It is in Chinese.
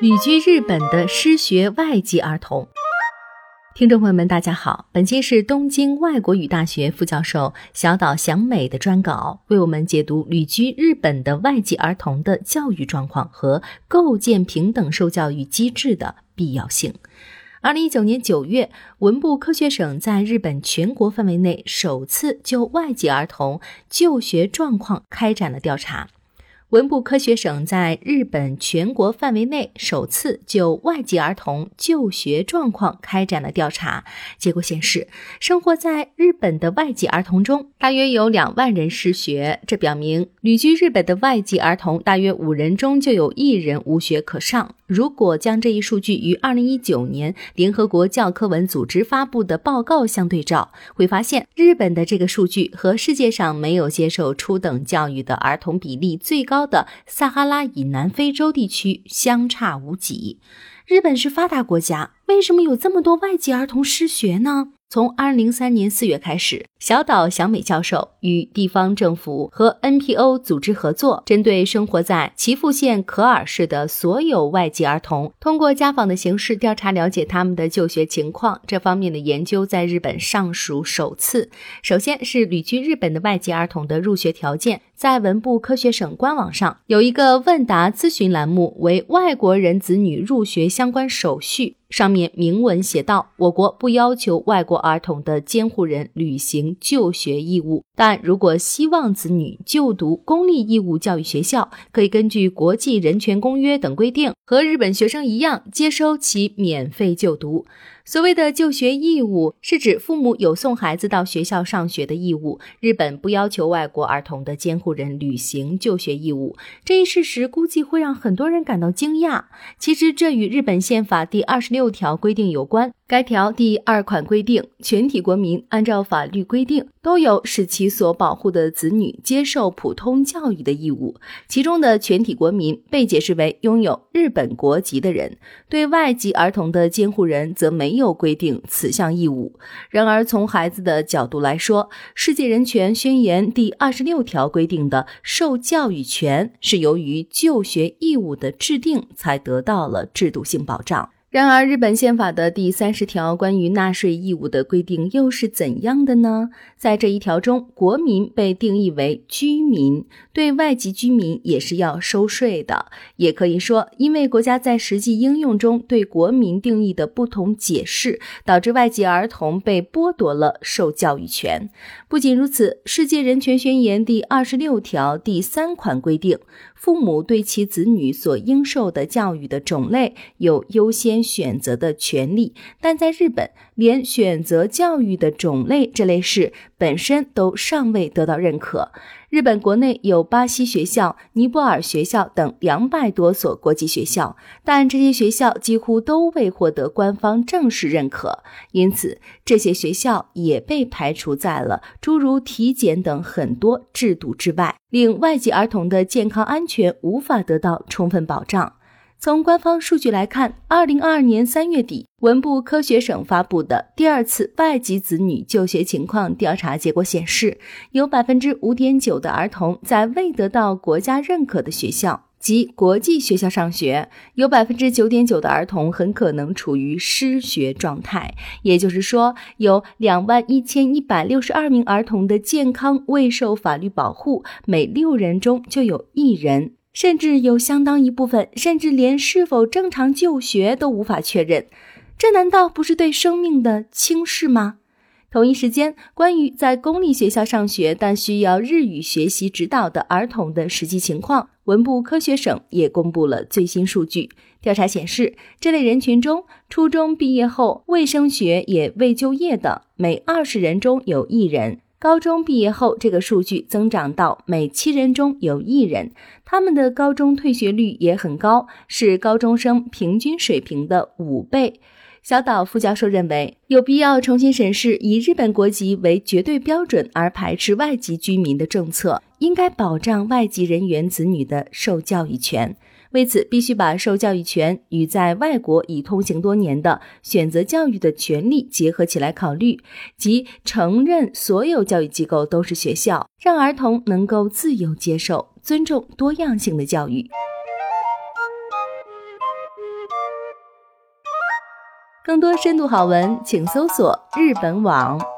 旅居日本的失学外籍儿童，听众朋友们，大家好，本期是东京外国语大学副教授小岛祥美的专稿，为我们解读旅居日本的外籍儿童的教育状况和构建平等受教育机制的必要性。二零一九年九月，文部科学省在日本全国范围内首次就外籍儿童就学状况开展了调查。文部科学省在日本全国范围内首次就外籍儿童就学状况开展了调查，结果显示，生活在日本的外籍儿童中，大约有两万人失学。这表明，旅居日本的外籍儿童大约五人中就有一人无学可上。如果将这一数据与二零一九年联合国教科文组织发布的报告相对照，会发现日本的这个数据和世界上没有接受初等教育的儿童比例最高高的撒哈拉以南非洲地区相差无几。日本是发达国家，为什么有这么多外籍儿童失学呢？从二零零三年四月开始，小岛祥美教授与地方政府和 NPO 组织合作，针对生活在岐阜县可尔市的所有外籍儿童，通过家访的形式调查了解他们的就学情况。这方面的研究在日本尚属首次。首先是旅居日本的外籍儿童的入学条件，在文部科学省官网上有一个问答咨询栏目，为外国人子女入学相关手续。上面明文写道：“我国不要求外国儿童的监护人履行就学义务，但如果希望子女就读公立义务教育学校，可以根据国际人权公约等规定，和日本学生一样接收其免费就读。”所谓的就学义务，是指父母有送孩子到学校上学的义务。日本不要求外国儿童的监护人履行就学义务，这一事实估计会让很多人感到惊讶。其实，这与日本宪法第二十六条规定有关。该条第二款规定，全体国民按照法律规定都有使其所保护的子女接受普通教育的义务。其中的全体国民被解释为拥有日本国籍的人，对外籍儿童的监护人则没有规定此项义务。然而，从孩子的角度来说，《世界人权宣言》第二十六条规定的受教育权是由于就学义务的制定才得到了制度性保障。然而，日本宪法的第三十条关于纳税义务的规定又是怎样的呢？在这一条中，国民被定义为居民，对外籍居民也是要收税的。也可以说，因为国家在实际应用中对国民定义的不同解释，导致外籍儿童被剥夺了受教育权。不仅如此，《世界人权宣言》第二十六条第三款规定，父母对其子女所应受的教育的种类有优先。选择的权利，但在日本，连选择教育的种类这类事本身都尚未得到认可。日本国内有巴西学校、尼泊尔学校等两百多所国际学校，但这些学校几乎都未获得官方正式认可，因此这些学校也被排除在了诸如体检等很多制度之外，令外籍儿童的健康安全无法得到充分保障。从官方数据来看，二零二二年三月底，文部科学省发布的第二次外籍子女就学情况调查结果显示，有百分之五点九的儿童在未得到国家认可的学校及国际学校上学，有百分之九点九的儿童很可能处于失学状态。也就是说，有两万一千一百六十二名儿童的健康未受法律保护，每六人中就有一人。甚至有相当一部分，甚至连是否正常就学都无法确认，这难道不是对生命的轻视吗？同一时间，关于在公立学校上学但需要日语学习指导的儿童的实际情况，文部科学省也公布了最新数据。调查显示，这类人群中，初中毕业后未升学也未就业的，每二十人中有一人。高中毕业后，这个数据增长到每七人中有一人，他们的高中退学率也很高，是高中生平均水平的五倍。小岛副教授认为，有必要重新审视以日本国籍为绝对标准而排斥外籍居民的政策，应该保障外籍人员子女的受教育权。为此必须把受教育权与在外国已通行多年的选择教育的权利结合起来考虑即承认所有教育机构都是学校让儿童能够自由接受尊重多样性的教育。更多深度好文请搜索日本网。